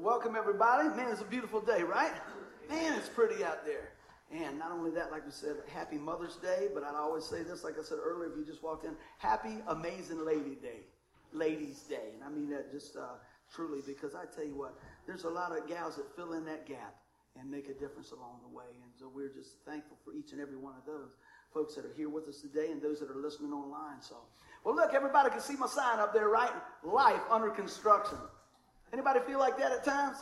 welcome everybody. Man, it's a beautiful day, right? Man, it's pretty out there. And not only that, like we said, happy Mother's Day, but I'd always say this, like I said earlier, if you just walked in, happy Amazing Lady Day, Ladies Day. And I mean that just uh, truly because I tell you what, there's a lot of gals that fill in that gap and make a difference along the way. And so we're just thankful for each and every one of those folks that are here with us today and those that are listening online. So, well, look, everybody can see my sign up there, right? Life under construction. Anybody feel like that at times?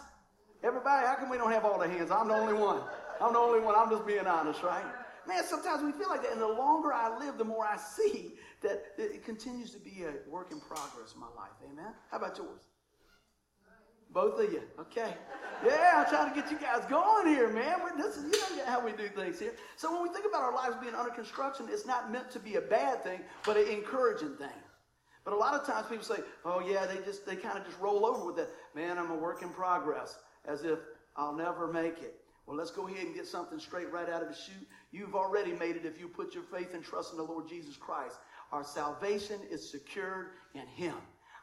Everybody, how come we don't have all the hands? I'm the only one. I'm the only one. I'm just being honest, right? Man, sometimes we feel like that. And the longer I live, the more I see that it continues to be a work in progress in my life. Amen? How about yours? Both of you. Okay. Yeah, I'm trying to get you guys going here, man. This is you know how we do things here. So when we think about our lives being under construction, it's not meant to be a bad thing, but an encouraging thing. But a lot of times people say, oh, yeah, they just, they kind of just roll over with that. Man, I'm a work in progress, as if I'll never make it. Well, let's go ahead and get something straight right out of the chute. You've already made it if you put your faith and trust in the Lord Jesus Christ. Our salvation is secured in Him.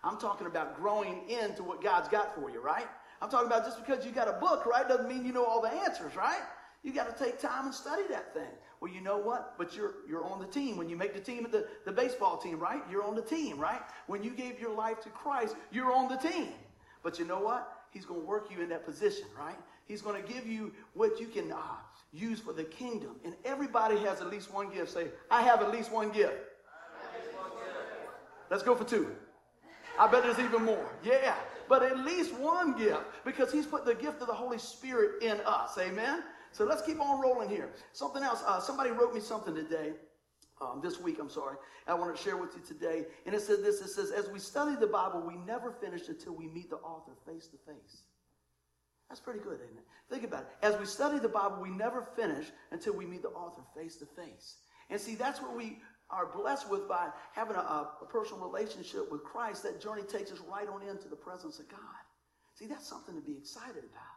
I'm talking about growing into what God's got for you, right? I'm talking about just because you got a book, right, doesn't mean you know all the answers, right? You got to take time and study that thing. Well, you know what? But you're you're on the team. When you make the team of the, the baseball team, right? You're on the team, right? When you gave your life to Christ, you're on the team. But you know what? He's going to work you in that position, right? He's going to give you what you can uh, use for the kingdom. And everybody has at least one gift. Say, I have at least one gift. Let's go for two. I bet there's even more. Yeah. But at least one gift because he's put the gift of the Holy Spirit in us. Amen? So let's keep on rolling here. Something else. Uh, somebody wrote me something today. Um, this week, I'm sorry. I want to share with you today. And it says this it says, As we study the Bible, we never finish until we meet the author face to face. That's pretty good, isn't it? Think about it. As we study the Bible, we never finish until we meet the author face to face. And see, that's what we are blessed with by having a, a, personal relationship with Christ. That journey takes us right on into the presence of God. See, that's something to be excited about.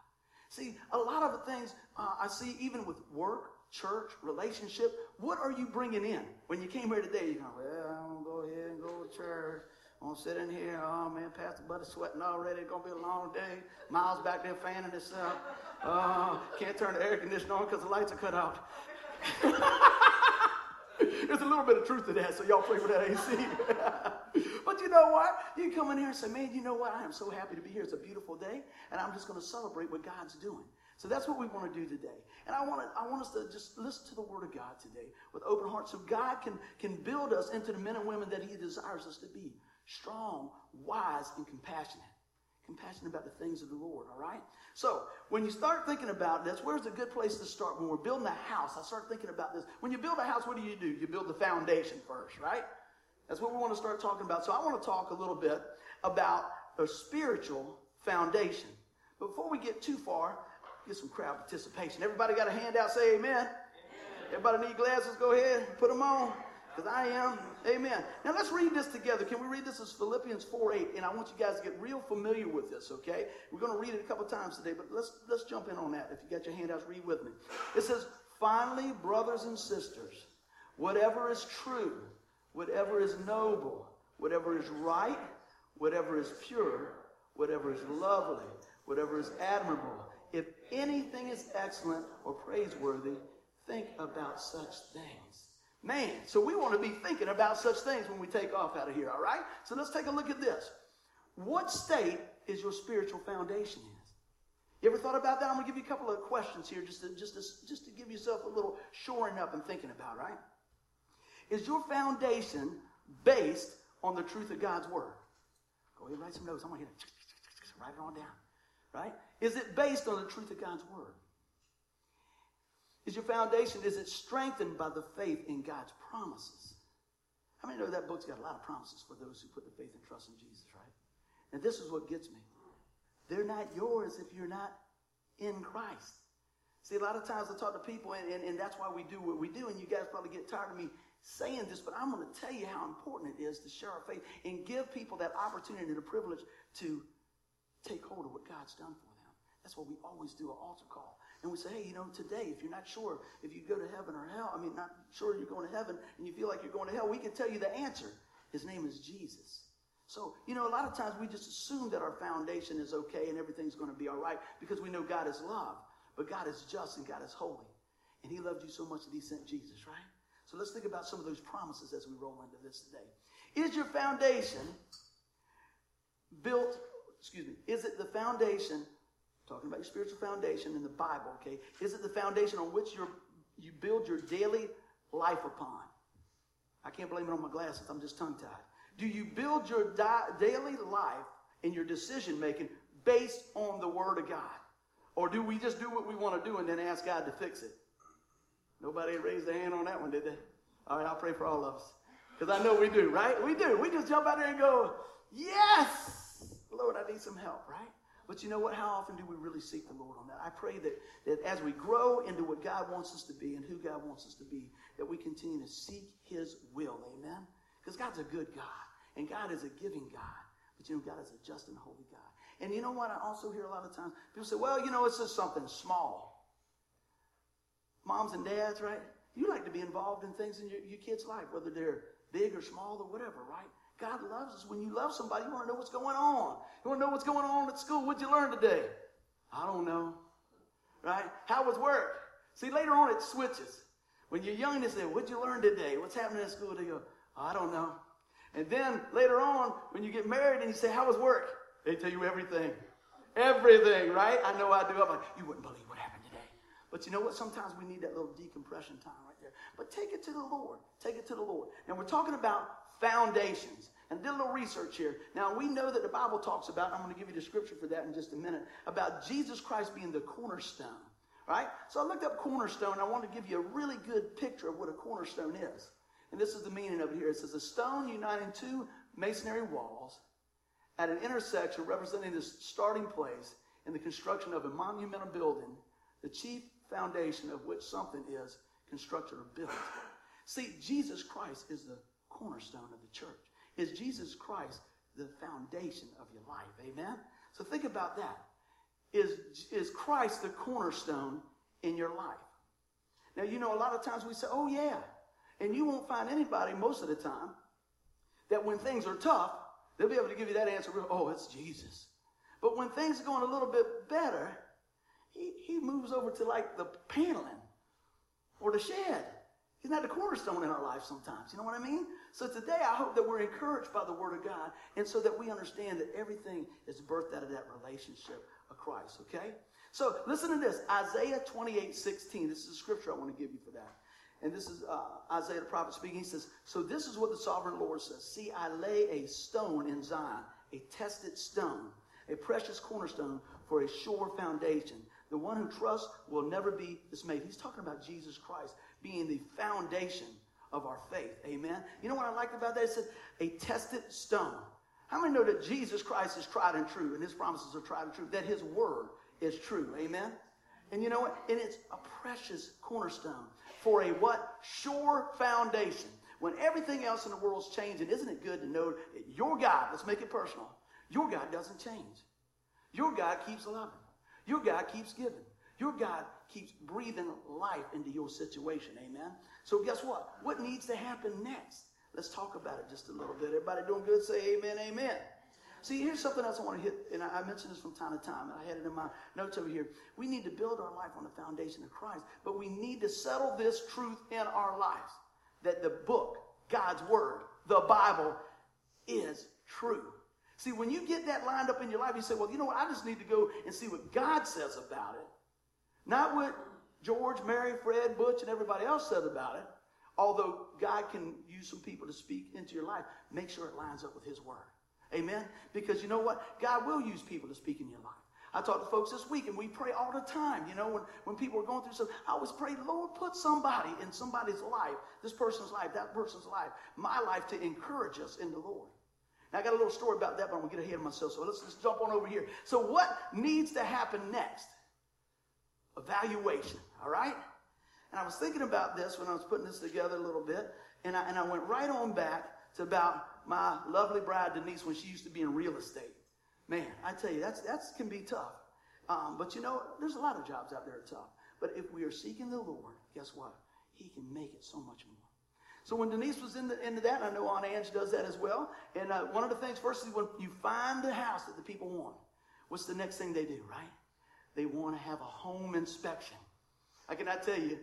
See, a lot of the things uh, I see, even with work, church, relationship, what are you bringing in? When you came here today, you go, well, I'm going to go ahead and go to church. I'm going to sit in here. Oh, man, Pastor Buddy's sweating already. It's going to be a long day. Miles back there fanning himself. Uh, can't turn the air conditioner on because the lights are cut out. There's a little bit of truth to that, so y'all pray for that AC. but you know what? You come in here and say, man, you know what? I am so happy to be here. It's a beautiful day, and I'm just going to celebrate what God's doing. So that's what we want to do today. And I want, to, I want us to just listen to the Word of God today with open hearts so God can, can build us into the men and women that He desires us to be strong, wise, and compassionate compassionate about the things of the Lord, all right? So, when you start thinking about this, where's a good place to start? When we're building a house, I start thinking about this. When you build a house, what do you do? You build the foundation first, right? That's what we want to start talking about. So, I want to talk a little bit about a spiritual foundation. Before we get too far, get some crowd participation. Everybody got a handout? Say amen. amen. Everybody need glasses? Go ahead, put them on because I am. Amen. Now let's read this together. Can we read this as Philippians 4 8? And I want you guys to get real familiar with this, okay? We're going to read it a couple times today, but let's let's jump in on that. If you got your handouts, read with me. It says, Finally, brothers and sisters, whatever is true, whatever is noble, whatever is right, whatever is pure, whatever is lovely, whatever is admirable, anything is excellent or praiseworthy, think about such things. Man, so we want to be thinking about such things when we take off out of here, all right? So let's take a look at this. What state is your spiritual foundation in? You ever thought about that? I'm going to give you a couple of questions here just to, just to, just to give yourself a little shoring up and thinking about, right? Is your foundation based on the truth of God's Word? Go ahead and write some notes. I'm going to hit it. Write it on down, right? Is it based on the truth of God's Word? Is your foundation, is it strengthened by the faith in God's promises? How many know that book's got a lot of promises for those who put the faith and trust in Jesus, right? And this is what gets me. They're not yours if you're not in Christ. See, a lot of times I talk to people, and, and, and that's why we do what we do, and you guys probably get tired of me saying this, but I'm going to tell you how important it is to share our faith and give people that opportunity and the privilege to take hold of what God's done for them. That's what we always do, an altar call. And we say, hey, you know, today, if you're not sure if you go to heaven or hell, I mean, not sure you're going to heaven and you feel like you're going to hell, we can tell you the answer. His name is Jesus. So, you know, a lot of times we just assume that our foundation is okay and everything's going to be all right because we know God is love. But God is just and God is holy. And He loved you so much that He sent Jesus, right? So let's think about some of those promises as we roll into this today. Is your foundation built, excuse me, is it the foundation, talking about your spiritual foundation in the Bible, okay? Is it the foundation on which you you build your daily life upon? I can't blame it on my glasses, I'm just tongue tied. Do you build your di- daily life and your decision making based on the Word of God? Or do we just do what we want to do and then ask God to fix it? Nobody raised their hand on that one, did they? All right, I'll pray for all of us. Because I know we do, right? We do. We just jump out there and go, Yes! Lord, I need some help, right? But you know what? How often do we really seek the Lord on that? I pray that, that as we grow into what God wants us to be and who God wants us to be, that we continue to seek His will. Amen? Because God's a good God. And God is a giving God. But you know, God is a just and holy God. And you know what? I also hear a lot of times people say, well, you know, it's just something small. Moms and dads, right? You like to be involved in things in your, your kid's life, whether they're big or small or whatever, right? God loves us. When you love somebody, you want to know what's going on. You want to know what's going on at school. What'd you learn today? I don't know. Right? How was work? See, later on it switches. When you're young, they say, What'd you learn today? What's happening at school? They go, I don't know. And then later on, when you get married and you say, How was work? They tell you everything. Everything, right? I know I do. I'm like, You wouldn't believe what happened today. But you know what? Sometimes we need that little decompression time right there. But take it to the Lord. Take it to the Lord. And we're talking about foundations. And did a little research here. Now, we know that the Bible talks about, I'm going to give you the scripture for that in just a minute, about Jesus Christ being the cornerstone. Right? So I looked up cornerstone. I want to give you a really good picture of what a cornerstone is. And this is the meaning of it here. It says a stone uniting two masonry walls at an intersection representing the starting place in the construction of a monumental building, the chief foundation of which something is constructed or built. See, Jesus Christ is the cornerstone of the church. Is Jesus Christ the foundation of your life? Amen? So think about that. Is, is Christ the cornerstone in your life? Now, you know, a lot of times we say, oh, yeah. And you won't find anybody most of the time that when things are tough, they'll be able to give you that answer. Oh, it's Jesus. But when things are going a little bit better, he, he moves over to like the paneling or the shed. He's not the cornerstone in our life sometimes. You know what I mean? So today, I hope that we're encouraged by the Word of God and so that we understand that everything is birthed out of that relationship of Christ, okay? So listen to this Isaiah 28 16. This is a scripture I want to give you for that. And this is uh, Isaiah the prophet speaking. He says, So this is what the sovereign Lord says See, I lay a stone in Zion, a tested stone, a precious cornerstone for a sure foundation. The one who trusts will never be dismayed. He's talking about Jesus Christ being the foundation of our faith. Amen. You know what I liked about that? It said a tested stone. How many know that Jesus Christ is tried and true and his promises are tried and true? That his word is true. Amen. And you know what? And it's a precious cornerstone for a what? Sure foundation. When everything else in the world's changing, isn't it good to know that your God, let's make it personal, your God doesn't change. Your God keeps loving. Your God keeps giving. Your God keeps breathing life into your situation. Amen. So guess what? What needs to happen next? Let's talk about it just a little bit. Everybody doing good? Say amen, amen. See, here's something else I want to hit, and I mentioned this from time to time, and I had it in my notes over here. We need to build our life on the foundation of Christ, but we need to settle this truth in our lives that the book, God's Word, the Bible, is true. See, when you get that lined up in your life, you say, well, you know what? I just need to go and see what God says about it. Not what George, Mary, Fred, Butch, and everybody else said about it. Although God can use some people to speak into your life, make sure it lines up with His Word. Amen? Because you know what? God will use people to speak in your life. I talked to folks this week, and we pray all the time. You know, when, when people are going through something, I always pray, Lord, put somebody in somebody's life, this person's life, that person's life, my life, to encourage us in the Lord. Now, I got a little story about that, but I'm going to get ahead of myself. So let's just jump on over here. So, what needs to happen next? Evaluation, all right? And I was thinking about this when I was putting this together a little bit, and I, and I went right on back to about my lovely bride Denise when she used to be in real estate. Man, I tell you, that's that can be tough. Um, but you know, there's a lot of jobs out there that are tough. But if we are seeking the Lord, guess what? He can make it so much more. So when Denise was in the, into that, I know Aunt Ange does that as well. And uh, one of the things, first is when you find the house that the people want, what's the next thing they do, right? They want to have a home inspection. I cannot tell you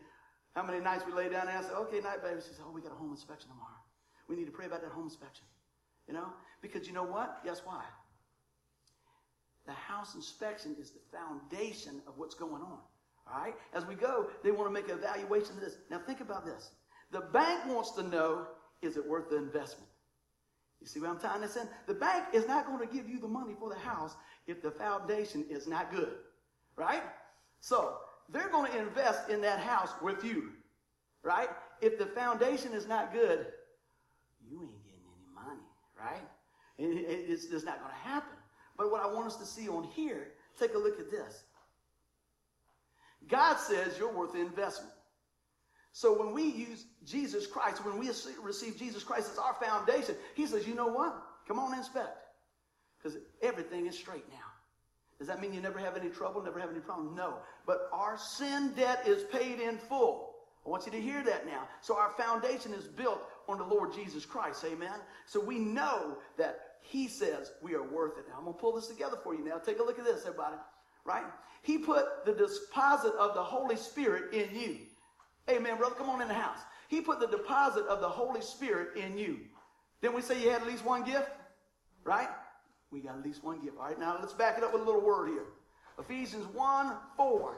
how many nights we lay down and I say, okay, night, baby. She says, oh, we got a home inspection tomorrow. We need to pray about that home inspection. You know? Because you know what? Guess why? The house inspection is the foundation of what's going on. All right? As we go, they want to make an evaluation of this. Now, think about this. The bank wants to know is it worth the investment? You see what I'm tying this in? The bank is not going to give you the money for the house if the foundation is not good. Right? So, they're going to invest in that house with you. Right? If the foundation is not good, you ain't getting any money. Right? It's not going to happen. But what I want us to see on here, take a look at this. God says you're worth the investment. So when we use Jesus Christ, when we receive Jesus Christ as our foundation, he says, you know what? Come on inspect. Because everything is straight now. Does that mean you never have any trouble, never have any problem? No. But our sin debt is paid in full. I want you to hear that now. So our foundation is built on the Lord Jesus Christ. Amen. So we know that he says we are worth it. Now I'm going to pull this together for you now. Take a look at this, everybody. Right? He put the deposit of the Holy Spirit in you. Amen, brother. Come on in the house. He put the deposit of the Holy Spirit in you. Didn't we say you had at least one gift? Right? We got at least one gift. All right, now let's back it up with a little word here. Ephesians 1 4.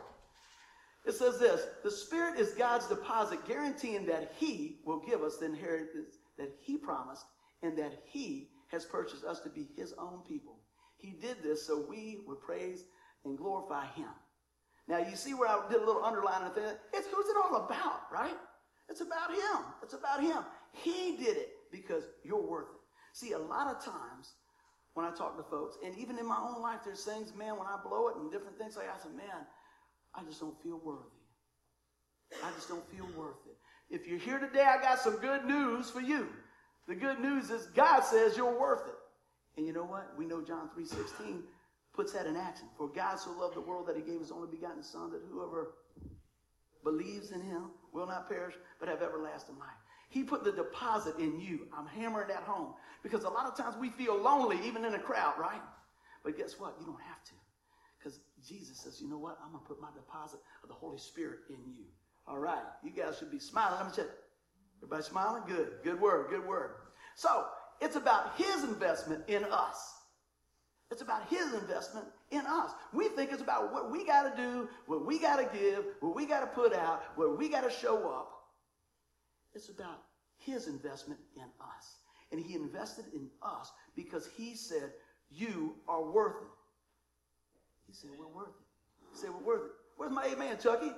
It says this The Spirit is God's deposit, guaranteeing that He will give us the inheritance that He promised and that He has purchased us to be His own people. He did this so we would praise and glorify Him. Now, you see where I did a little underlining thing? It's who's it all about, right? It's about him. It's about him. He did it because you're worth it. See, a lot of times when I talk to folks, and even in my own life, there's things, man, when I blow it and different things like I say, man, I just don't feel worthy. I just don't feel worth it. If you're here today, I got some good news for you. The good news is God says you're worth it. And you know what? We know John 3.16 puts that in action. For God so loved the world that he gave his only begotten Son, that whoever believes in him will not perish, but have everlasting life. He put the deposit in you. I'm hammering that home. Because a lot of times we feel lonely, even in a crowd, right? But guess what? You don't have to. Because Jesus says, you know what? I'm going to put my deposit of the Holy Spirit in you. All right. You guys should be smiling. Let me check. Everybody smiling? Good. Good word. Good word. So, it's about his investment in us. It's about his investment in us. We think it's about what we got to do, what we got to give, what we got to put out, where we got to show up. It's about his investment in us. And he invested in us because he said, You are worth it. He said, We're worth it. He said, We're worth it. Where's my amen, Chucky?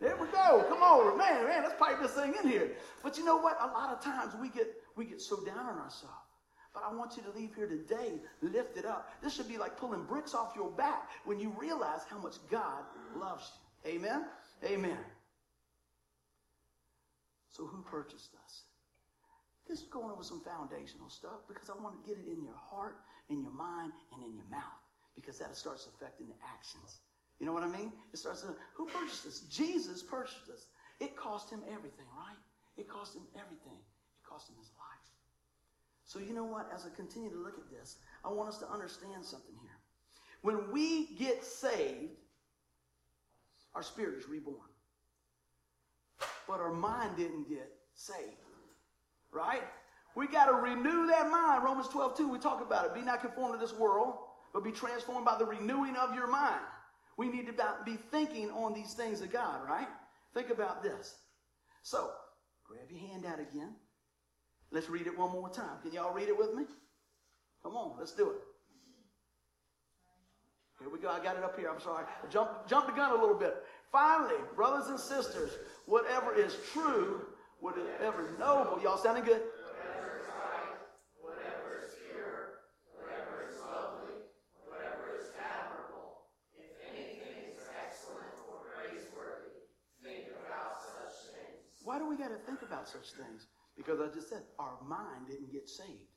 There we go. Come on, man, man, let's pipe this thing in here. But you know what? A lot of times we get we get so down on ourselves. But I want you to leave here today lifted up. This should be like pulling bricks off your back when you realize how much God loves you. Amen? Amen. So who purchased us? Just going over some foundational stuff because I want to get it in your heart, in your mind, and in your mouth because that starts affecting the actions. You know what I mean? It starts. To, who purchased us? Jesus purchased us. It cost him everything, right? It cost him everything. It cost him his life. So, you know what? As I continue to look at this, I want us to understand something here. When we get saved, our spirit is reborn. But our mind didn't get saved. Right? We got to renew that mind. Romans 12, 2, we talk about it. Be not conformed to this world, but be transformed by the renewing of your mind. We need to be thinking on these things of God, right? Think about this. So, grab your hand out again. Let's read it one more time. Can y'all read it with me? Come on, let's do it. Here we go. I got it up here. I'm sorry. Jump, jumped the gun a little bit. Finally, brothers and sisters, whatever is true, whatever is noble, y'all sounding good? Whatever is right, whatever is pure, whatever is lovely, whatever is admirable, if anything is excellent or praiseworthy, think about such things. Why do we got to think about such things? Because I just said, our mind didn't get saved,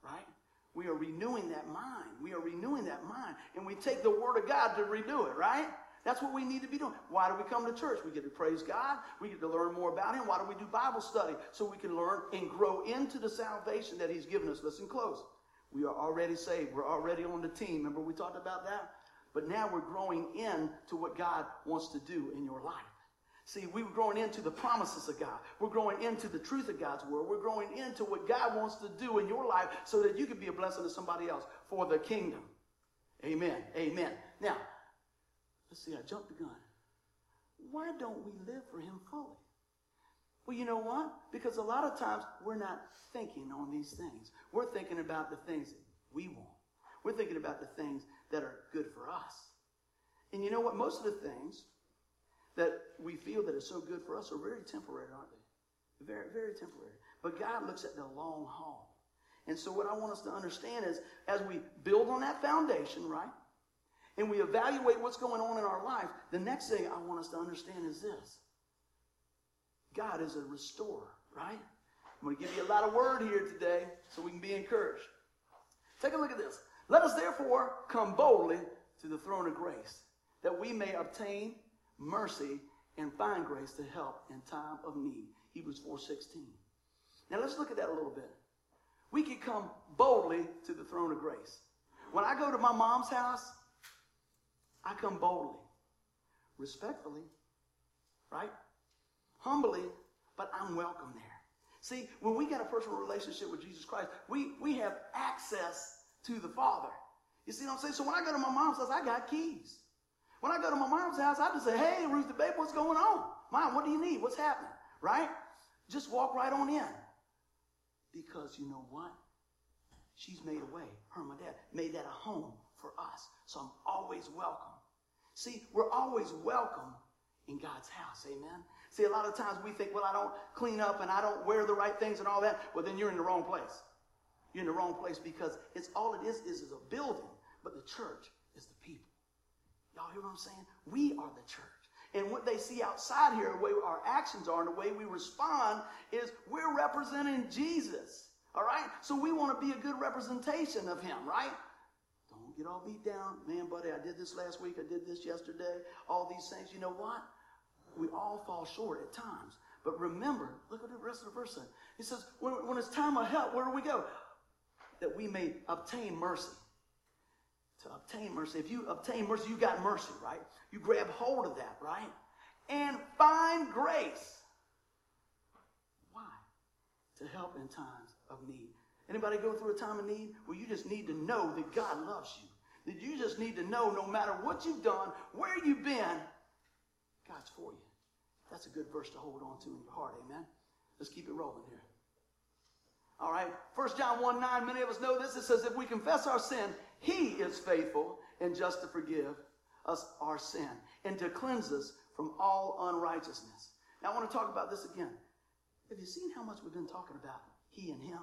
right? We are renewing that mind. We are renewing that mind. And we take the Word of God to renew it, right? That's what we need to be doing. Why do we come to church? We get to praise God. We get to learn more about Him. Why do we do Bible study? So we can learn and grow into the salvation that He's given us. Listen close. We are already saved. We're already on the team. Remember we talked about that? But now we're growing in to what God wants to do in your life. See, we were growing into the promises of God. We're growing into the truth of God's word. We're growing into what God wants to do in your life so that you can be a blessing to somebody else for the kingdom. Amen. Amen. Now, let's see, I jumped the gun. Why don't we live for Him fully? Well, you know what? Because a lot of times we're not thinking on these things. We're thinking about the things that we want. We're thinking about the things that are good for us. And you know what? Most of the things that we feel that are so good for us are very temporary, aren't they? Very, very temporary. But God looks at the long haul. And so what I want us to understand is as we build on that foundation, right? And we evaluate what's going on in our life, the next thing I want us to understand is this. God is a restorer, right? I'm going to give you a lot of word here today so we can be encouraged. Take a look at this. Let us therefore come boldly to the throne of grace, that we may obtain mercy and find grace to help in time of need. Hebrews 4:16. Now let's look at that a little bit. We can come boldly to the throne of grace. When I go to my mom's house, I come boldly, respectfully, right? Humbly, but I'm welcome there. See, when we got a personal relationship with Jesus Christ, we, we have access to the Father. You see what I'm saying? So when I go to my mom's house, I got keys. When I go to my mom's house, I just say, hey, Ruth the babe, what's going on? Mom, what do you need? What's happening? Right? Just walk right on in. Because you know what? She's made a way. Her and my dad made that a home for us. So I'm always welcome. See, we're always welcome in God's house. Amen. See, a lot of times we think, well, I don't clean up and I don't wear the right things and all that. Well, then you're in the wrong place. You're in the wrong place because it's all it is is, is a building, but the church is the people. Y'all hear what I'm saying? We are the church. And what they see outside here, the way our actions are and the way we respond, is we're representing Jesus. All right? So we want to be a good representation of him, right? Get all beat down. Man, buddy, I did this last week. I did this yesterday. All these things. You know what? We all fall short at times. But remember, look at the rest of the verse. He says, when, when it's time of help, where do we go? That we may obtain mercy to obtain mercy. If you obtain mercy, you got mercy, right? You grab hold of that, right? And find grace. Why? To help in times of need. Anybody go through a time of need? Well, you just need to know that God loves you. That you just need to know no matter what you've done, where you've been, God's for you. That's a good verse to hold on to in your heart, amen? Let's keep it rolling here. All right. First John 1 9, many of us know this. It says, if we confess our sin, he is faithful and just to forgive us our sin and to cleanse us from all unrighteousness. Now, I want to talk about this again. Have you seen how much we've been talking about he and him?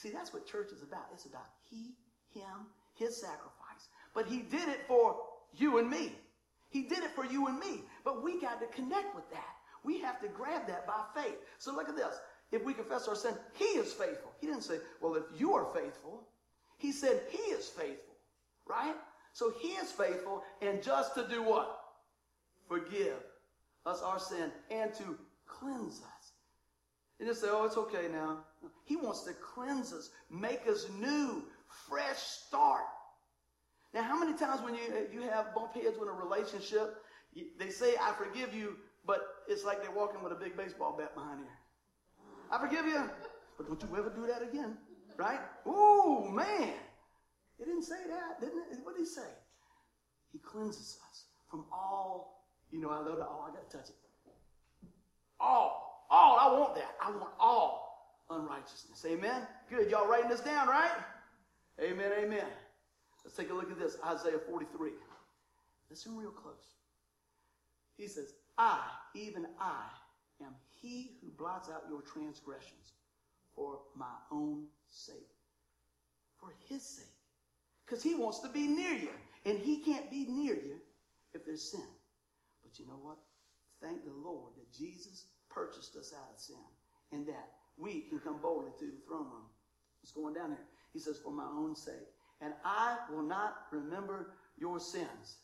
See, that's what church is about. It's about he, him, his sacrifice. But he did it for you and me. He did it for you and me. But we got to connect with that. We have to grab that by faith. So look at this. If we confess our sin, he is faithful. He didn't say, well, if you are faithful, he said he is faithful, right? So he is faithful and just to do what? Forgive us our sin and to cleanse us. And just say, oh, it's okay now. He wants to cleanse us, make us new, fresh start. Now, how many times when you, you have bump heads with a relationship, they say, I forgive you, but it's like they're walking with a big baseball bat behind here. I forgive you, but don't you ever do that again. Right? Ooh, man. It didn't say that, didn't it? What did he say? He cleanses us from all, you know, I love that. Oh, I got to touch it. All. All. I want that. I want all unrighteousness. Amen? Good. Y'all writing this down, right? Amen. Amen. Let's take a look at this. Isaiah 43. Listen real close. He says, I, even I, am he who blots out your transgressions for my own sake. For his sake. Because he wants to be near you. And he can't be near you if there's sin. But you know what? Thank the Lord that Jesus purchased us out of sin. And that we can come boldly to the throne room. It's going down here. He says, for my own sake. And I will not remember your sins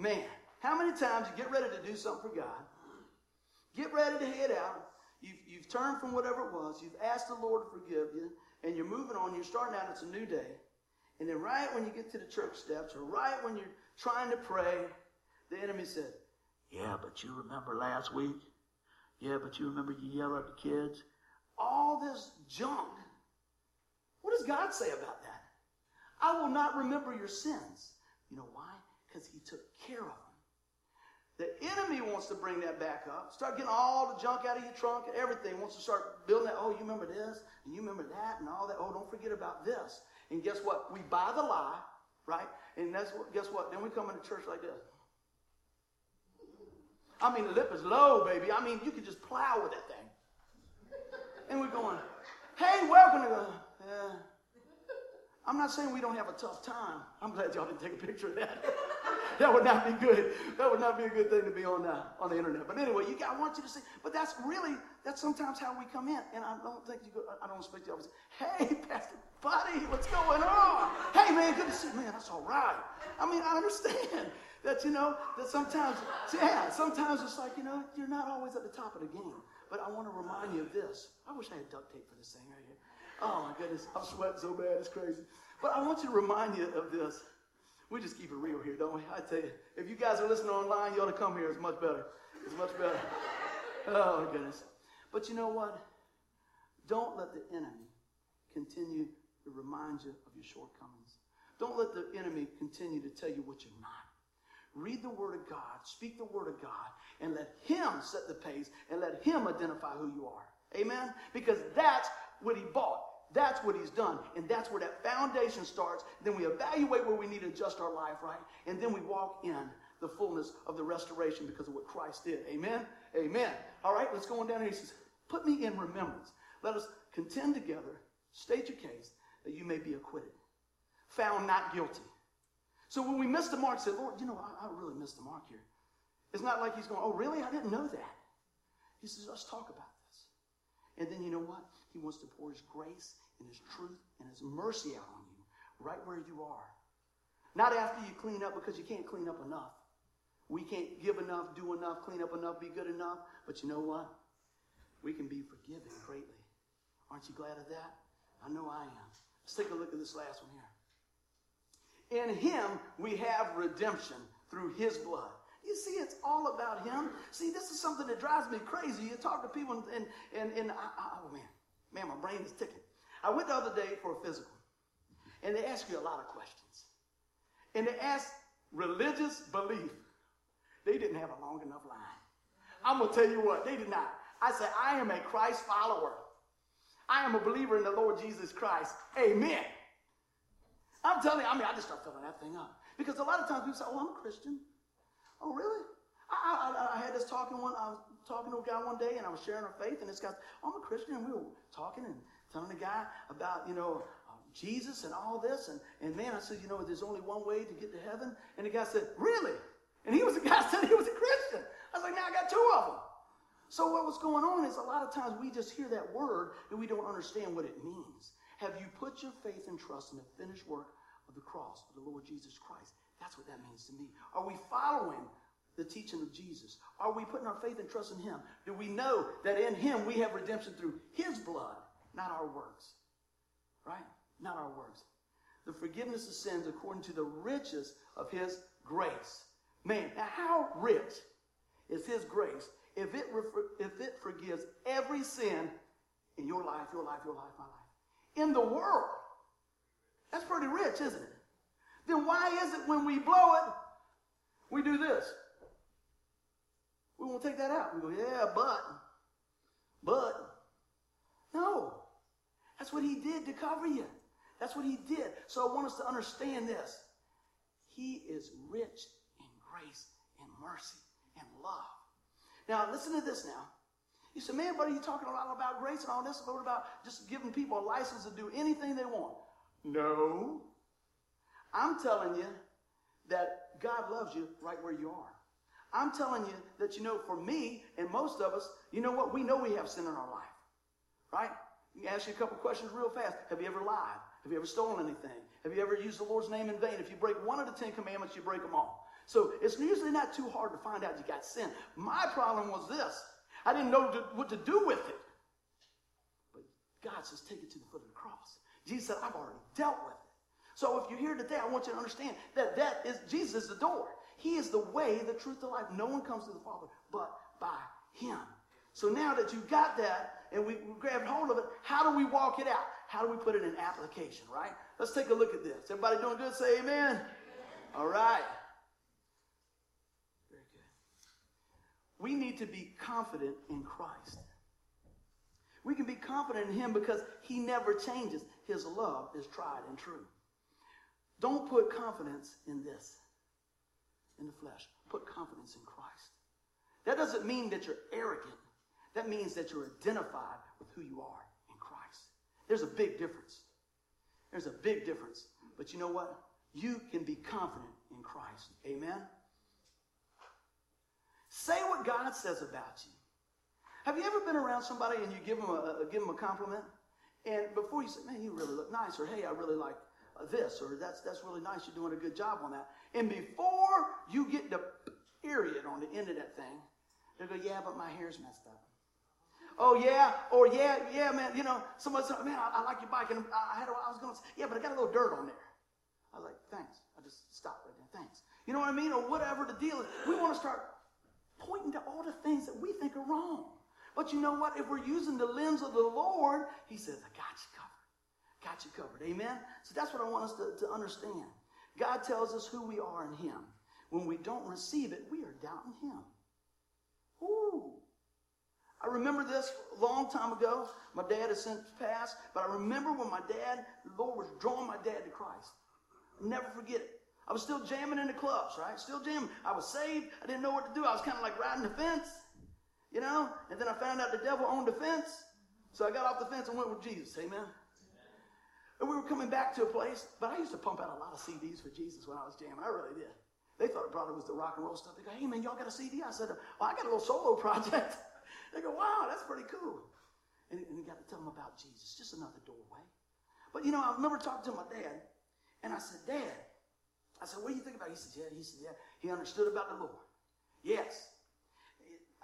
Man, how many times you get ready to do something for God, get ready to head out, you've, you've turned from whatever it was, you've asked the Lord to forgive you, and you're moving on, you're starting out, it's a new day. And then right when you get to the church steps, or right when you're trying to pray, the enemy said, Yeah, but you remember last week? Yeah, but you remember you yelled at the kids? All this junk. What does God say about that? I will not remember your sins. You know why? Because he took care of them. The enemy wants to bring that back up. Start getting all the junk out of your trunk and everything. Wants to start building that. Oh, you remember this and you remember that and all that. Oh, don't forget about this. And guess what? We buy the lie, right? And that's what. Guess what? Then we come into church like this. I mean, the lip is low, baby. I mean, you can just plow with thing. And we're going, hey, welcome to the. Yeah. I'm not saying we don't have a tough time. I'm glad y'all didn't take a picture of that. that would not be good. That would not be a good thing to be on the, on the internet. But anyway, you got, I want you to see. But that's really, that's sometimes how we come in. And I don't think you go, I don't expect you always say, hey, Pastor Buddy, what's going on? Hey, man, good to see you. Man, that's all right. I mean, I understand that, you know, that sometimes, yeah, sometimes it's like, you know, you're not always at the top of the game. But I want to remind you of this. I wish I had duct tape for this thing right here. Oh my goodness, I'm sweating so bad, it's crazy. But I want you to remind you of this. We just keep it real here, don't we? I tell you, if you guys are listening online, you ought to come here. It's much better. It's much better. Oh my goodness. But you know what? Don't let the enemy continue to remind you of your shortcomings. Don't let the enemy continue to tell you what you're not. Read the Word of God, speak the Word of God, and let Him set the pace and let Him identify who you are. Amen? Because that's what He bought. That's what He's done. And that's where that foundation starts. Then we evaluate where we need to adjust our life, right? And then we walk in the fullness of the restoration because of what Christ did. Amen? Amen. All right, let's go on down here. He says, Put me in remembrance. Let us contend together, state your case, that you may be acquitted. Found not guilty. So when we miss the mark, say, Lord, you know, I, I really missed the mark here. It's not like he's going, oh, really? I didn't know that. He says, let's talk about this. And then you know what? He wants to pour his grace and his truth and his mercy out on you right where you are. Not after you clean up because you can't clean up enough. We can't give enough, do enough, clean up enough, be good enough. But you know what? We can be forgiven greatly. Aren't you glad of that? I know I am. Let's take a look at this last one here. In him we have redemption through his blood. You see, it's all about him. See, this is something that drives me crazy. You talk to people and, and, and I, I, oh man, man, my brain is ticking. I went the other day for a physical, and they ask you a lot of questions. And they ask religious belief. They didn't have a long enough line. I'm going to tell you what, they did not. I said, I am a Christ follower. I am a believer in the Lord Jesus Christ. Amen. I'm telling you, I mean, I just start filling that thing up. Because a lot of times people say, oh, I'm a Christian. Oh, really? I, I, I, had this talking one, I was talking to a guy one day and I was sharing our faith and this guy, oh, I'm a Christian. And we were talking and telling the guy about, you know, uh, Jesus and all this. And, and man, I said, you know, there's only one way to get to heaven. And the guy said, really? And he was the guy said he was a Christian. I was like, now I got two of them. So what was going on is a lot of times we just hear that word and we don't understand what it means. Have you put your faith and trust in the finished work of the cross of the Lord Jesus Christ? That's what that means to me. Are we following the teaching of Jesus? Are we putting our faith and trust in Him? Do we know that in Him we have redemption through His blood, not our works? Right? Not our works. The forgiveness of sins according to the riches of His grace. Man, how rich is His grace if it, if it forgives every sin in your life, your life, your life, my life? In the world. That's pretty rich, isn't it? Then why is it when we blow it, we do this? We won't take that out. We go, yeah, but, but. No. That's what he did to cover you. That's what he did. So I want us to understand this. He is rich in grace and mercy and love. Now, listen to this now. You say, man, buddy, you talking a lot about grace and all this, what about just giving people a license to do anything they want? No. I'm telling you that God loves you right where you are. I'm telling you that, you know, for me and most of us, you know what? We know we have sin in our life, right? You ask you a couple questions real fast. Have you ever lied? Have you ever stolen anything? Have you ever used the Lord's name in vain? If you break one of the Ten Commandments, you break them all. So it's usually not too hard to find out you got sin. My problem was this I didn't know what to do with it. But God says, take it to the foot of the cross. Jesus said, I've already dealt with it. So if you're here today, I want you to understand that that is Jesus is the door. He is the way, the truth, the life. No one comes to the Father but by Him. So now that you got that and we, we grabbed hold of it, how do we walk it out? How do we put it in application, right? Let's take a look at this. Everybody doing good? Say amen. amen. All right. Very good. We need to be confident in Christ. We can be confident in Him because He never changes. His love is tried and true. Don't put confidence in this, in the flesh. Put confidence in Christ. That doesn't mean that you're arrogant. That means that you're identified with who you are in Christ. There's a big difference. There's a big difference. But you know what? You can be confident in Christ. Amen? Say what God says about you. Have you ever been around somebody and you give them a, a give them a compliment? And before you say, man, you really look nice, or hey, I really like uh, this, or that's, that's really nice, you're doing a good job on that. And before you get the period on the end of that thing, they go, yeah, but my hair's messed up. Oh yeah, or yeah, yeah, man. You know, somebody said, man, I, I like your bike, and I had, I was going to yeah, but I got a little dirt on there. I was like, thanks. I just stopped right there. Thanks. You know what I mean, or whatever the deal is. We want to start pointing to all the things that we think are wrong. But you know what? If we're using the lens of the Lord, He says, I got you covered. Got you covered. Amen? So that's what I want us to, to understand. God tells us who we are in Him. When we don't receive it, we are doubting Him. Ooh. I remember this a long time ago. My dad has since passed, but I remember when my dad, the Lord was drawing my dad to Christ. I'll never forget it. I was still jamming in the clubs, right? Still jamming. I was saved. I didn't know what to do. I was kind of like riding the fence, you know? And then I found out the devil owned the fence. So I got off the fence and went with Jesus. Amen. And we were coming back to a place, but I used to pump out a lot of CDs for Jesus when I was jamming. I really did. They thought it probably was the rock and roll stuff. They go, hey man, y'all got a CD? I said, well, I got a little solo project. They go, wow, that's pretty cool. And, and he got to tell them about Jesus, just another doorway. But you know, I remember talking to my dad, and I said, Dad, I said, what do you think about it? He said, yeah. He said, yeah. He understood about the Lord. Yes.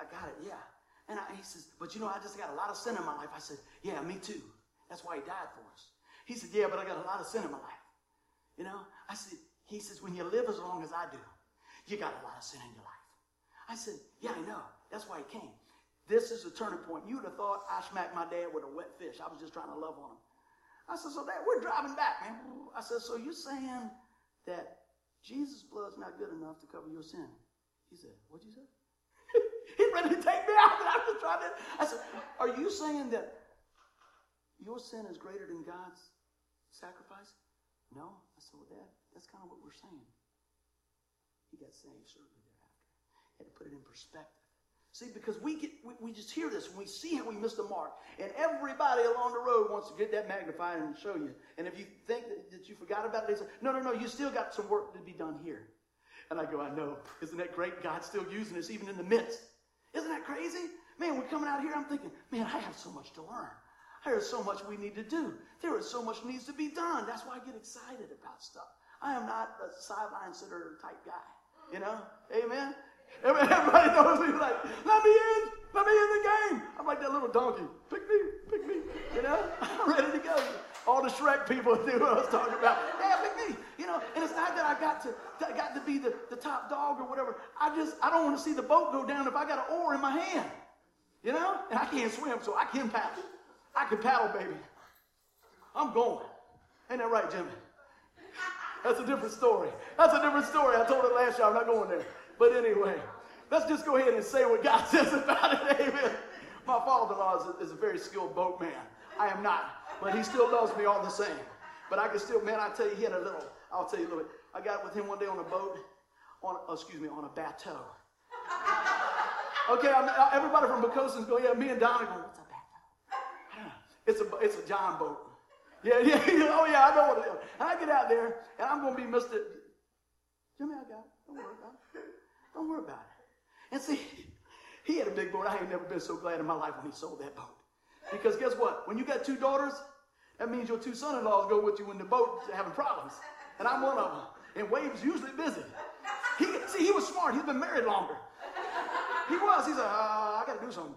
I got it, yeah. And I, he says, but you know, I just got a lot of sin in my life. I said, yeah, me too. That's why he died for us. He said, yeah, but I got a lot of sin in my life. You know? I said, he says, when you live as long as I do, you got a lot of sin in your life. I said, yeah, I know. That's why he came. This is a turning point. You'd have thought I smacked my dad with a wet fish. I was just trying to love on him. I said, so dad, we're driving back, man. I said, so you're saying that Jesus' blood's not good enough to cover your sin? He said, what'd you say? He's ready to take me out, but I was trying to. I said, are you saying that your sin is greater than God's sacrifice? No. I said, well, dad, that's kind of what we're saying. He got saved shortly thereafter. He had to put it in perspective. See, because we get we, we just hear this and we see how we missed the mark. And everybody along the road wants to get that magnified and show you. And if you think that, that you forgot about it, they say, no, no, no, you still got some work to be done here. And I go, I know. Isn't that great? God's still using us even in the midst. Isn't that crazy? Man, we're coming out here, I'm thinking, man, I have so much to learn. There is so much we need to do. There is so much needs to be done. That's why I get excited about stuff. I am not a sideline sitter type guy. You know? Amen? Everybody knows me like, let me in, let me in the game. I'm like that little donkey. Pick me, pick me. You know, I'm ready to go. All the Shrek people knew what I was talking about. Yeah, pick me. You know, and it's not that I got to I got to be the, the top dog or whatever. I just I don't want to see the boat go down if I got an oar in my hand. You know? And I can't swim, so I can paddle. I can paddle, baby. I'm going. Ain't that right, Jimmy? That's a different story. That's a different story. I told it last year. I'm not going there. But anyway, let's just go ahead and say what God says about it. Amen. My father-in-law is a, is a very skilled boatman. I am not, but he still loves me all the same. But I can still, man, I tell you, he had a little, I'll tell you a little bit. I got with him one day on a boat, on, oh, excuse me, on a bateau. Okay, I'm, uh, everybody from Bocoson's go, yeah, me and Donna go, what's a bateau? It's a, it's a John boat. Yeah, yeah, oh yeah, I know what it is. And I get out there, and I'm going to be Mr. Jimmy, I got it. Don't worry about it. Don't worry about it. And see, he had a big boat. I ain't never been so glad in my life when he sold that boat. Because guess what? When you got two daughters, that means your two son-in-laws go with you when the boat's having problems. And I'm one of them. And Wade's usually busy. He, see, he was smart. He's been married longer. He was. He's like, uh, I got to do something.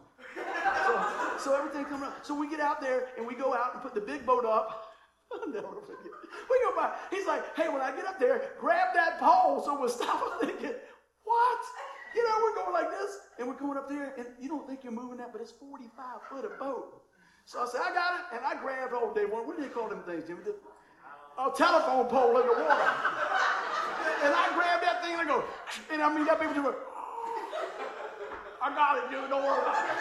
So, so everything coming up. So we get out there and we go out and put the big boat up. We go by. He's like, hey, when I get up there, grab that pole so we'll stop. Thinking, what? You know, we're going like this, and we're going up there, and you don't think you're moving that, but it's 45 foot of boat. So I said, I got it, and I grabbed, oh, they what do they call them things, Jimmy? A telephone pole in the water. and I grabbed that thing, and I go, and I mean, that baby went, I got it, dude, don't worry about it.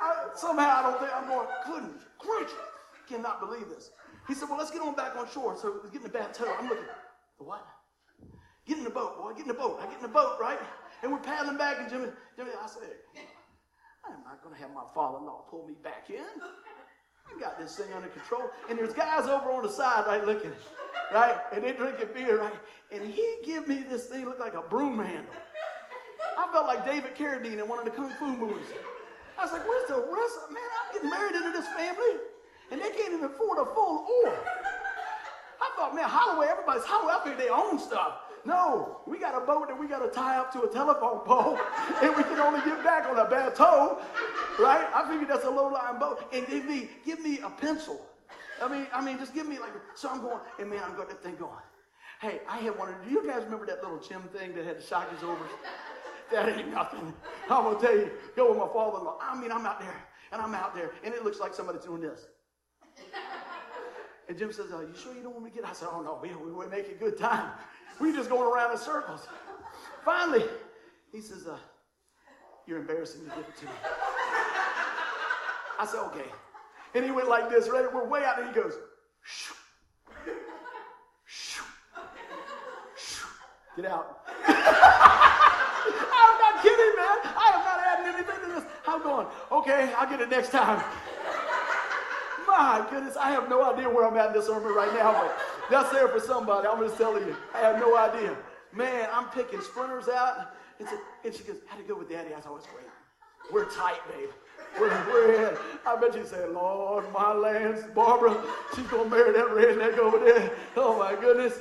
I, somehow I don't think I'm going, gracious, cannot believe this. He said, well, let's get on back on shore. So we get in the bathtub. I'm looking, what? Get in the boat, boy, get in the boat. I get in the boat, right? And we're paddling back, and Jimmy, Jimmy, I said, I'm not going to have my father-in-law pull me back in. I got this thing under control. And there's guys over on the side, right, looking, right? And they're drinking beer, right? And he give me this thing, look like a broom handle. I felt like David Carradine in one of the Kung Fu movies. I was like, where's the rest of Man, I'm getting married into this family, and they can't even afford a full oar. I thought, man, Holloway, everybody's Holloway. I think they own stuff. No, we got a boat that we got to tie up to a telephone pole, and we can only get back on a bateau, right? I figured that's a low-lying boat. And give me, give me a pencil. I mean, I mean, just give me like. So I'm going, and man, I'm got that thing going. Hey, I had one of. Do you guys remember that little Jim thing that had the shockers over? That ain't nothing. I'm gonna tell you, go with my father-in-law. I mean, I'm out there, and I'm out there, and it looks like somebody's doing this. And Jim says, "Are you sure you don't want me to get?" I said, "Oh no, we we make a good time." We just going around in circles. Finally, he says, uh, You're embarrassing to give it to me. I said, Okay. And he went like this, right? We're way out there. He goes, shoo, shoo, shoo. Get out. I'm not kidding, man. I am not adding anything to this. I'm going, okay, I'll get it next time. My goodness, I have no idea where I'm at in this sermon right now, but that's there for somebody. I'm just telling you. I have no idea. Man, I'm picking sprinters out. And, and she goes, How'd it go with daddy? I said, Oh, it's great. We're tight, babe. We're, we're in. I bet you say, Lord, my lands, Barbara, she's going to marry that redneck over there. Oh, my goodness.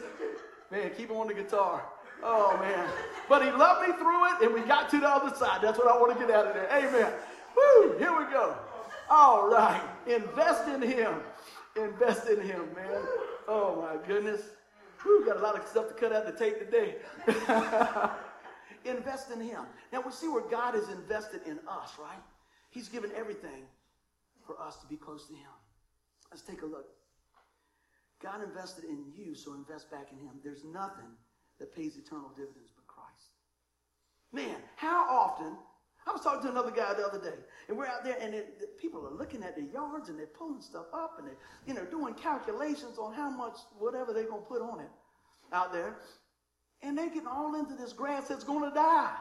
Man, keep him on the guitar. Oh, man. But he loved me through it, and we got to the other side. That's what I want to get out of there. Amen. Woo, here we go. All right. Invest in him. Invest in him, man. Oh my goodness. We've got a lot of stuff to cut out the tape today. Invest in him. Now we see where God has invested in us, right? He's given everything for us to be close to him. Let's take a look. God invested in you, so invest back in him. There's nothing that pays eternal dividends but Christ. Man, how often I was talking to another guy the other day, and we're out there, and it, people are looking at their yards, and they're pulling stuff up, and they're, you know, doing calculations on how much whatever they're going to put on it out there, and they're getting all into this grass that's going to die.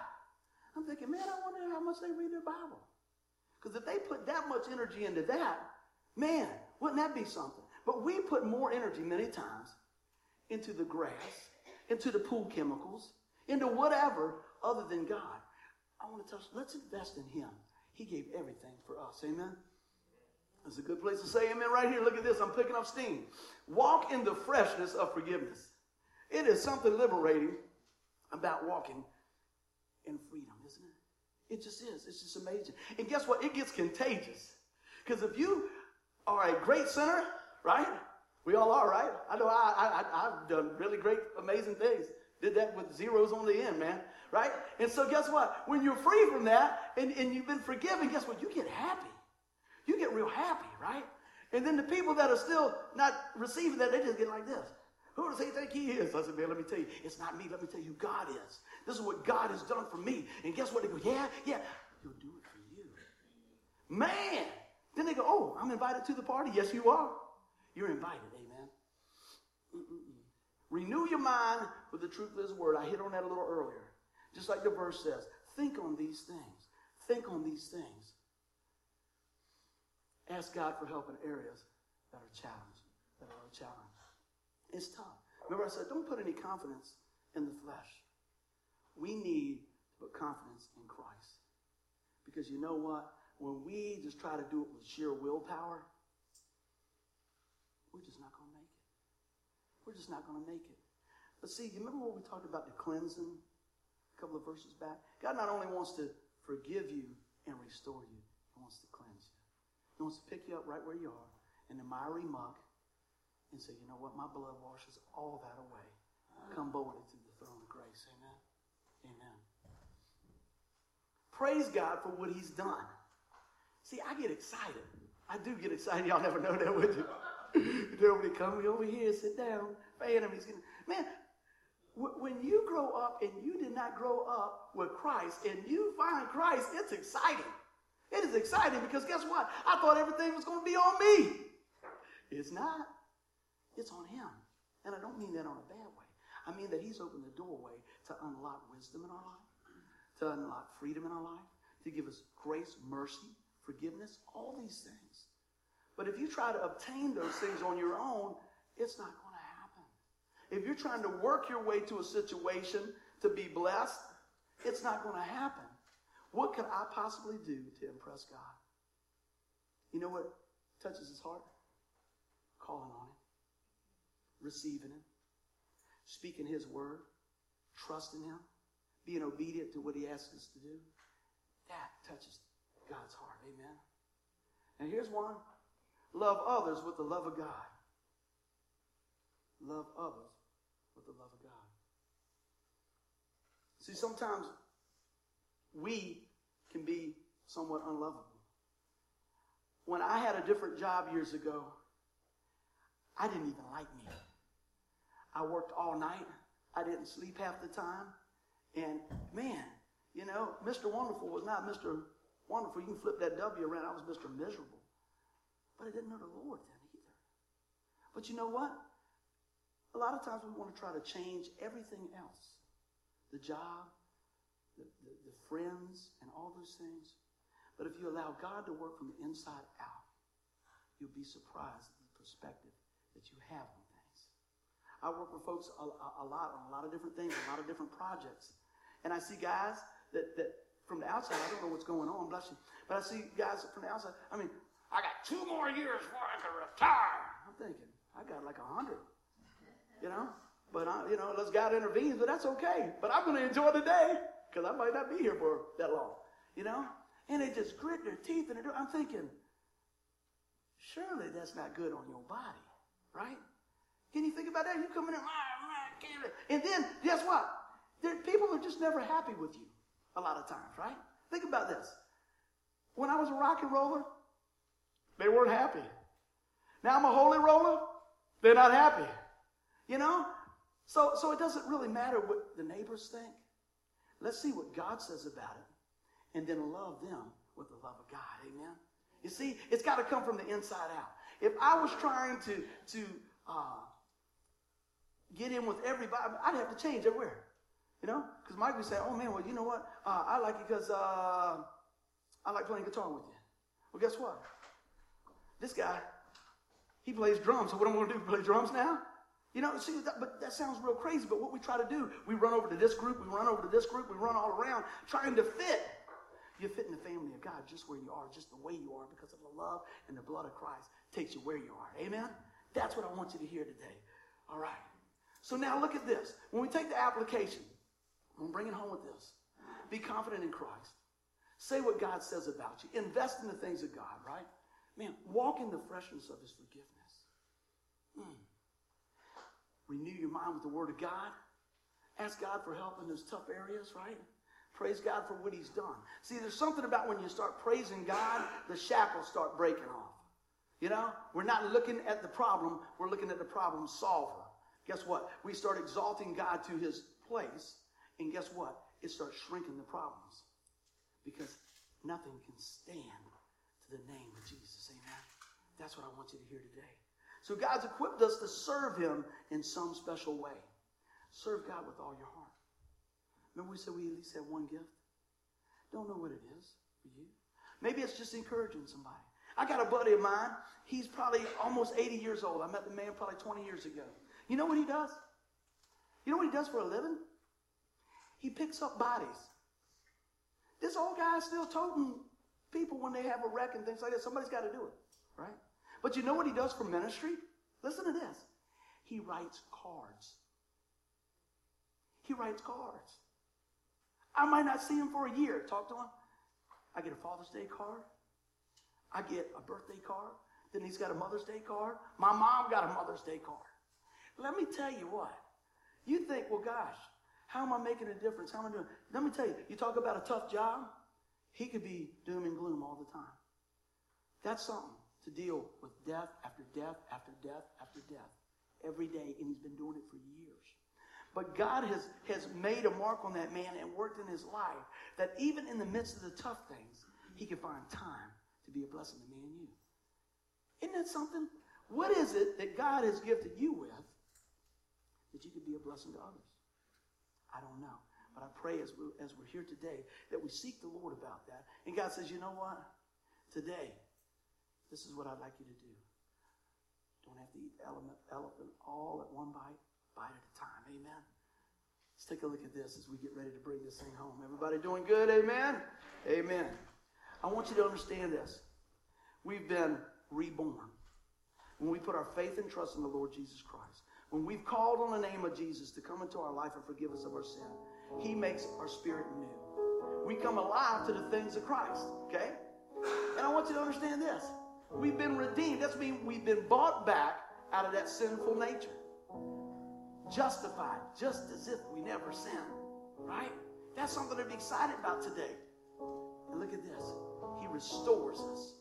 I'm thinking, man, I wonder how much they read their Bible. Because if they put that much energy into that, man, wouldn't that be something? But we put more energy many times into the grass, into the pool chemicals, into whatever other than God. I want to tell you, let's invest in him. He gave everything for us. Amen? That's a good place to say amen right here. Look at this. I'm picking up steam. Walk in the freshness of forgiveness. It is something liberating about walking in freedom, isn't it? It just is. It's just amazing. And guess what? It gets contagious. Because if you are a great sinner, right? We all are, right? I know I, I, I've done really great, amazing things. Did that with zeros on the end, man right? And so guess what? When you're free from that and, and you've been forgiven, guess what? You get happy. You get real happy, right? And then the people that are still not receiving that, they just get like this. Who does he think he is? I said, man, let me tell you, it's not me. Let me tell you, God is. This is what God has done for me. And guess what? They go, yeah, yeah. He'll do it for you. Man. Then they go, oh, I'm invited to the party. Yes, you are. You're invited. Amen. Mm-mm-mm. Renew your mind with the truth of his word. I hit on that a little earlier. Just like the verse says, think on these things. Think on these things. Ask God for help in areas that are challenged, that are a challenge. It's tough. Remember I said, don't put any confidence in the flesh. We need to put confidence in Christ. Because you know what? When we just try to do it with sheer willpower, we're just not going to make it. We're just not going to make it. But see, you remember what we talked about the cleansing couple of verses back? God not only wants to forgive you and restore you, He wants to cleanse you. He wants to pick you up right where you are in the miry muck and say, you know what? My blood washes all that away. Come boldly to the throne of grace. Amen. Amen. Praise God for what He's done. See, I get excited. I do get excited. Y'all never know that, would you? Nobody come over here, sit down. He's gonna, man, when you grow up and you did not grow up with Christ and you find Christ, it's exciting. It is exciting because guess what? I thought everything was going to be on me. It's not. It's on Him. And I don't mean that on a bad way. I mean that He's opened the doorway to unlock wisdom in our life, to unlock freedom in our life, to give us grace, mercy, forgiveness, all these things. But if you try to obtain those things on your own, it's not going. If you're trying to work your way to a situation to be blessed, it's not going to happen. What could I possibly do to impress God? You know what touches his heart? Calling on him, receiving him, speaking his word, trusting him, being obedient to what he asks us to do. That touches God's heart. Amen. And here's one Love others with the love of God. Love others the love of God. See, sometimes we can be somewhat unlovable. When I had a different job years ago, I didn't even like me. I worked all night. I didn't sleep half the time. And man, you know, Mr. Wonderful was not Mr. Wonderful. You can flip that W around. I was Mr. Miserable. But I didn't know the Lord then either. But you know what? A lot of times we want to try to change everything else the job, the, the, the friends, and all those things. But if you allow God to work from the inside out, you'll be surprised at the perspective that you have on things. I work with folks a, a, a, lot on a lot of different things, a lot of different projects. And I see guys that, that from the outside, I don't know what's going on, bless you, but I see guys from the outside, I mean, I got two more years before I can retire. I'm thinking, I got like a hundred, you know? But, I, you know, unless God intervenes, but that's okay. But I'm going to enjoy the day because I might not be here for that long, you know? And they just grit their teeth and. I'm thinking, surely that's not good on your body, right? Can you think about that? You come in there, ah, ah, and then guess what? There, people are just never happy with you a lot of times, right? Think about this. When I was a rock and roller, they weren't happy. Now I'm a holy roller. They're not happy. You know? So, so it doesn't really matter what the neighbors think. Let's see what God says about it and then love them with the love of God. Amen? You see, it's got to come from the inside out. If I was trying to, to uh, get in with everybody, I'd have to change everywhere. You know? Because Mike would say, oh man, well, you know what? Uh, I like it because uh, I like playing guitar with you. Well, guess what? This guy, he plays drums. So what am I going to do? Play drums now? You know, see, that, but that sounds real crazy. But what we try to do, we run over to this group, we run over to this group, we run all around trying to fit. You fit in the family of God just where you are, just the way you are, because of the love and the blood of Christ takes you where you are. Amen? That's what I want you to hear today. All right. So now look at this. When we take the application, I'm bring it home with this. Be confident in Christ. Say what God says about you. Invest in the things of God, right? Man, walk in the freshness of his forgiveness. Mm. Renew your mind with the word of God. Ask God for help in those tough areas, right? Praise God for what he's done. See, there's something about when you start praising God, the shackles start breaking off. You know, we're not looking at the problem, we're looking at the problem solver. Guess what? We start exalting God to his place, and guess what? It starts shrinking the problems because nothing can stand to the name of Jesus. Amen. That's what I want you to hear today. So God's equipped us to serve him in some special way. Serve God with all your heart. Remember we said we at least have one gift? Don't know what it is for you. Maybe it's just encouraging somebody. I got a buddy of mine. He's probably almost 80 years old. I met the man probably 20 years ago. You know what he does? You know what he does for a living? He picks up bodies. This old guy's still toting people when they have a wreck and things like that. Somebody's got to do it, right? But you know what he does for ministry? Listen to this. He writes cards. He writes cards. I might not see him for a year. Talk to him. I get a Father's Day card. I get a birthday card. Then he's got a Mother's Day card. My mom got a Mother's Day card. Let me tell you what. You think, well, gosh, how am I making a difference? How am I doing? Let me tell you, you talk about a tough job, he could be doom and gloom all the time. That's something to deal with death after death after death after death every day, and he's been doing it for years. But God has, has made a mark on that man and worked in his life that even in the midst of the tough things, he can find time to be a blessing to me and you. Isn't that something? What is it that God has gifted you with that you could be a blessing to others? I don't know. But I pray as we're, as we're here today that we seek the Lord about that. And God says, you know what? Today, this is what I'd like you to do. Don't have to eat elephant, elephant all at one bite, bite at a time. Amen. Let's take a look at this as we get ready to bring this thing home. Everybody doing good? Amen? Amen. I want you to understand this. We've been reborn. When we put our faith and trust in the Lord Jesus Christ, when we've called on the name of Jesus to come into our life and forgive us of our sin, He makes our spirit new. We come alive to the things of Christ, okay? And I want you to understand this. We've been redeemed. That's mean we've been bought back out of that sinful nature. Justified, just as if we never sinned, right? That's something to be excited about today. And look at this. He restores us.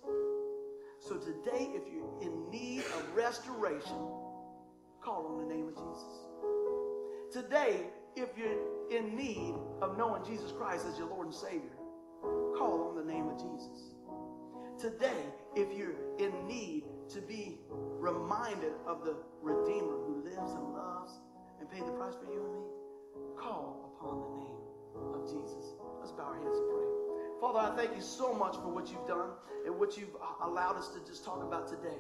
So today, if you're in need of restoration, call on the name of Jesus. Today, if you're in need of knowing Jesus Christ as your Lord and Savior, call on the name of Jesus. Today, if you're in need to be reminded of the Redeemer who lives and loves and paid the price for you and me, call upon the name of Jesus. Let's bow our heads and pray. Father, I thank you so much for what you've done and what you've uh, allowed us to just talk about today.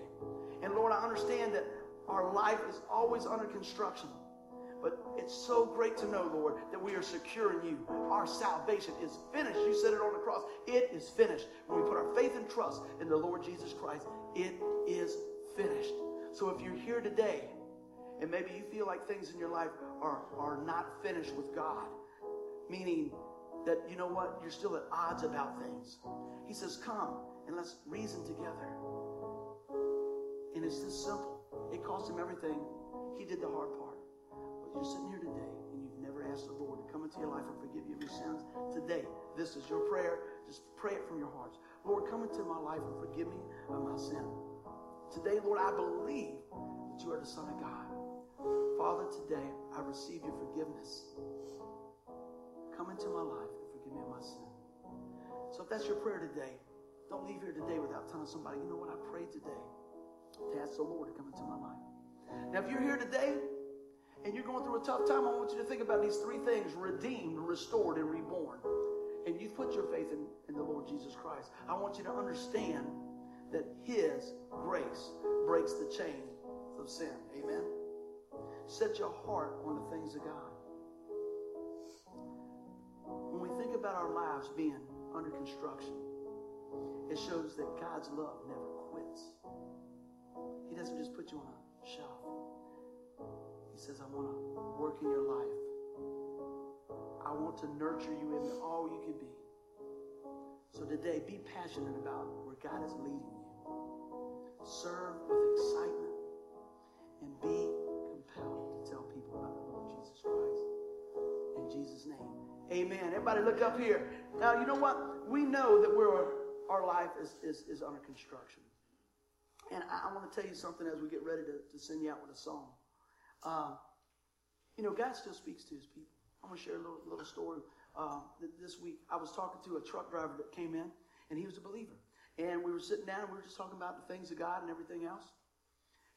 And Lord, I understand that our life is always under construction. But it's so great to know, Lord, that we are secure in you. Our salvation is finished. You said it on the cross. It is finished. When we put our faith and trust in the Lord Jesus Christ, it is finished. So if you're here today and maybe you feel like things in your life are, are not finished with God, meaning that, you know what, you're still at odds about things. He says, Come and let's reason together. And it's this simple. It cost him everything. He did the hard part. You're sitting here today and you've never asked the Lord to come into your life and forgive you of your sins. Today, this is your prayer. Just pray it from your hearts. Lord, come into my life and forgive me of my sin. Today, Lord, I believe that you are the Son of God. Father, today I receive your forgiveness. Come into my life and forgive me of my sin. So if that's your prayer today, don't leave here today without telling somebody, you know what, I prayed today to ask the Lord to come into my life. Now, if you're here today and you're going through a tough time, I want you to think about these three things redeemed, restored, and reborn. And you've put your faith in, in the Lord Jesus Christ. I want you to understand that His grace breaks the chain of sin. Amen. Set your heart on the things of God. When we think about our lives being under construction, it shows that God's love never quits. He doesn't just put you on a shelf. Says, I want to work in your life. I want to nurture you into all you can be. So today, be passionate about where God is leading you. Serve with excitement and be compelled to tell people about the Lord Jesus Christ. In Jesus' name. Amen. Everybody look up here. Now, you know what? We know that we're our life is, is, is under construction. And I, I want to tell you something as we get ready to, to send you out with a song. Uh, you know, God still speaks to his people. I'm going to share a little, little story. Uh, this week, I was talking to a truck driver that came in, and he was a believer. And we were sitting down, and we were just talking about the things of God and everything else.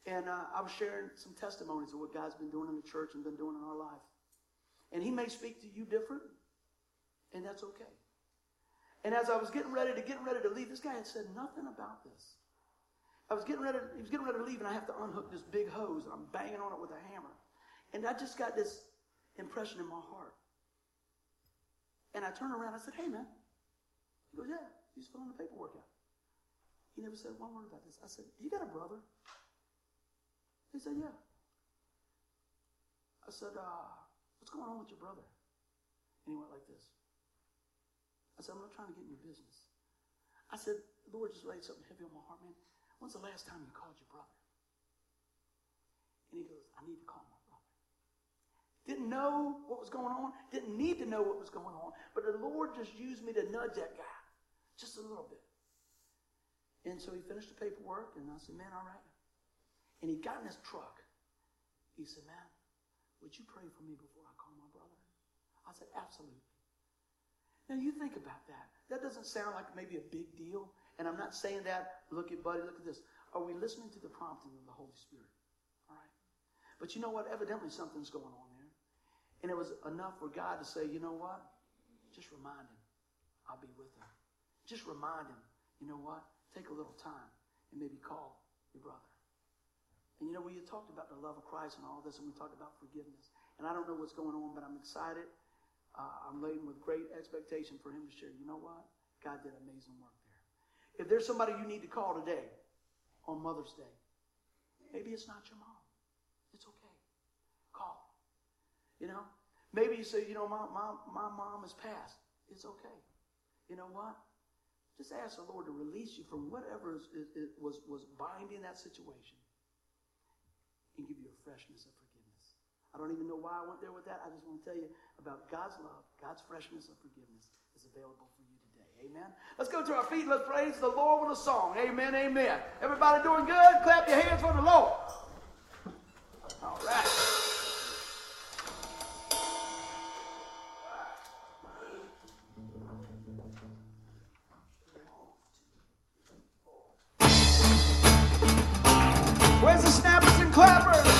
And uh, I was sharing some testimonies of what God's been doing in the church and been doing in our life. And he may speak to you different, and that's okay. And as I was getting ready to get ready to leave, this guy had said nothing about this. I was getting ready, he was getting ready to leave, and I have to unhook this big hose, and I'm banging on it with a hammer. And I just got this impression in my heart. And I turned around, I said, Hey man. He goes, Yeah, he's filling the paperwork out. He never said one word about this. I said, You got a brother? He said, Yeah. I said, uh, what's going on with your brother? And he went like this. I said, I'm not trying to get in your business. I said, the Lord just laid something heavy on my heart, man. When's the last time you called your brother? And he goes, I need to call my brother. Didn't know what was going on, didn't need to know what was going on, but the Lord just used me to nudge that guy just a little bit. And so he finished the paperwork, and I said, Man, all right. And he got in his truck. He said, Man, would you pray for me before I call my brother? I said, Absolutely. Now you think about that. That doesn't sound like maybe a big deal. And I'm not saying that, look at buddy, look at this. Are we listening to the prompting of the Holy Spirit? All right. But you know what? Evidently something's going on there. And it was enough for God to say, you know what? Just remind him. I'll be with him. Just remind him, you know what? Take a little time and maybe call your brother. And you know, we talked about the love of Christ and all this, and we talked about forgiveness. And I don't know what's going on, but I'm excited. Uh, I'm laden with great expectation for him to share. You know what? God did amazing work. If there's somebody you need to call today on Mother's Day, maybe it's not your mom. It's okay. Call. You know? Maybe you say, you know, my, my, my mom has passed. It's okay. You know what? Just ask the Lord to release you from whatever is, is, was, was binding that situation and give you a freshness of forgiveness. I don't even know why I went there with that. I just want to tell you about God's love, God's freshness of forgiveness is available for. Amen. Let's go to our feet. Let's praise the Lord with a song. Amen. Amen. Everybody doing good? Clap your hands for the Lord. All right.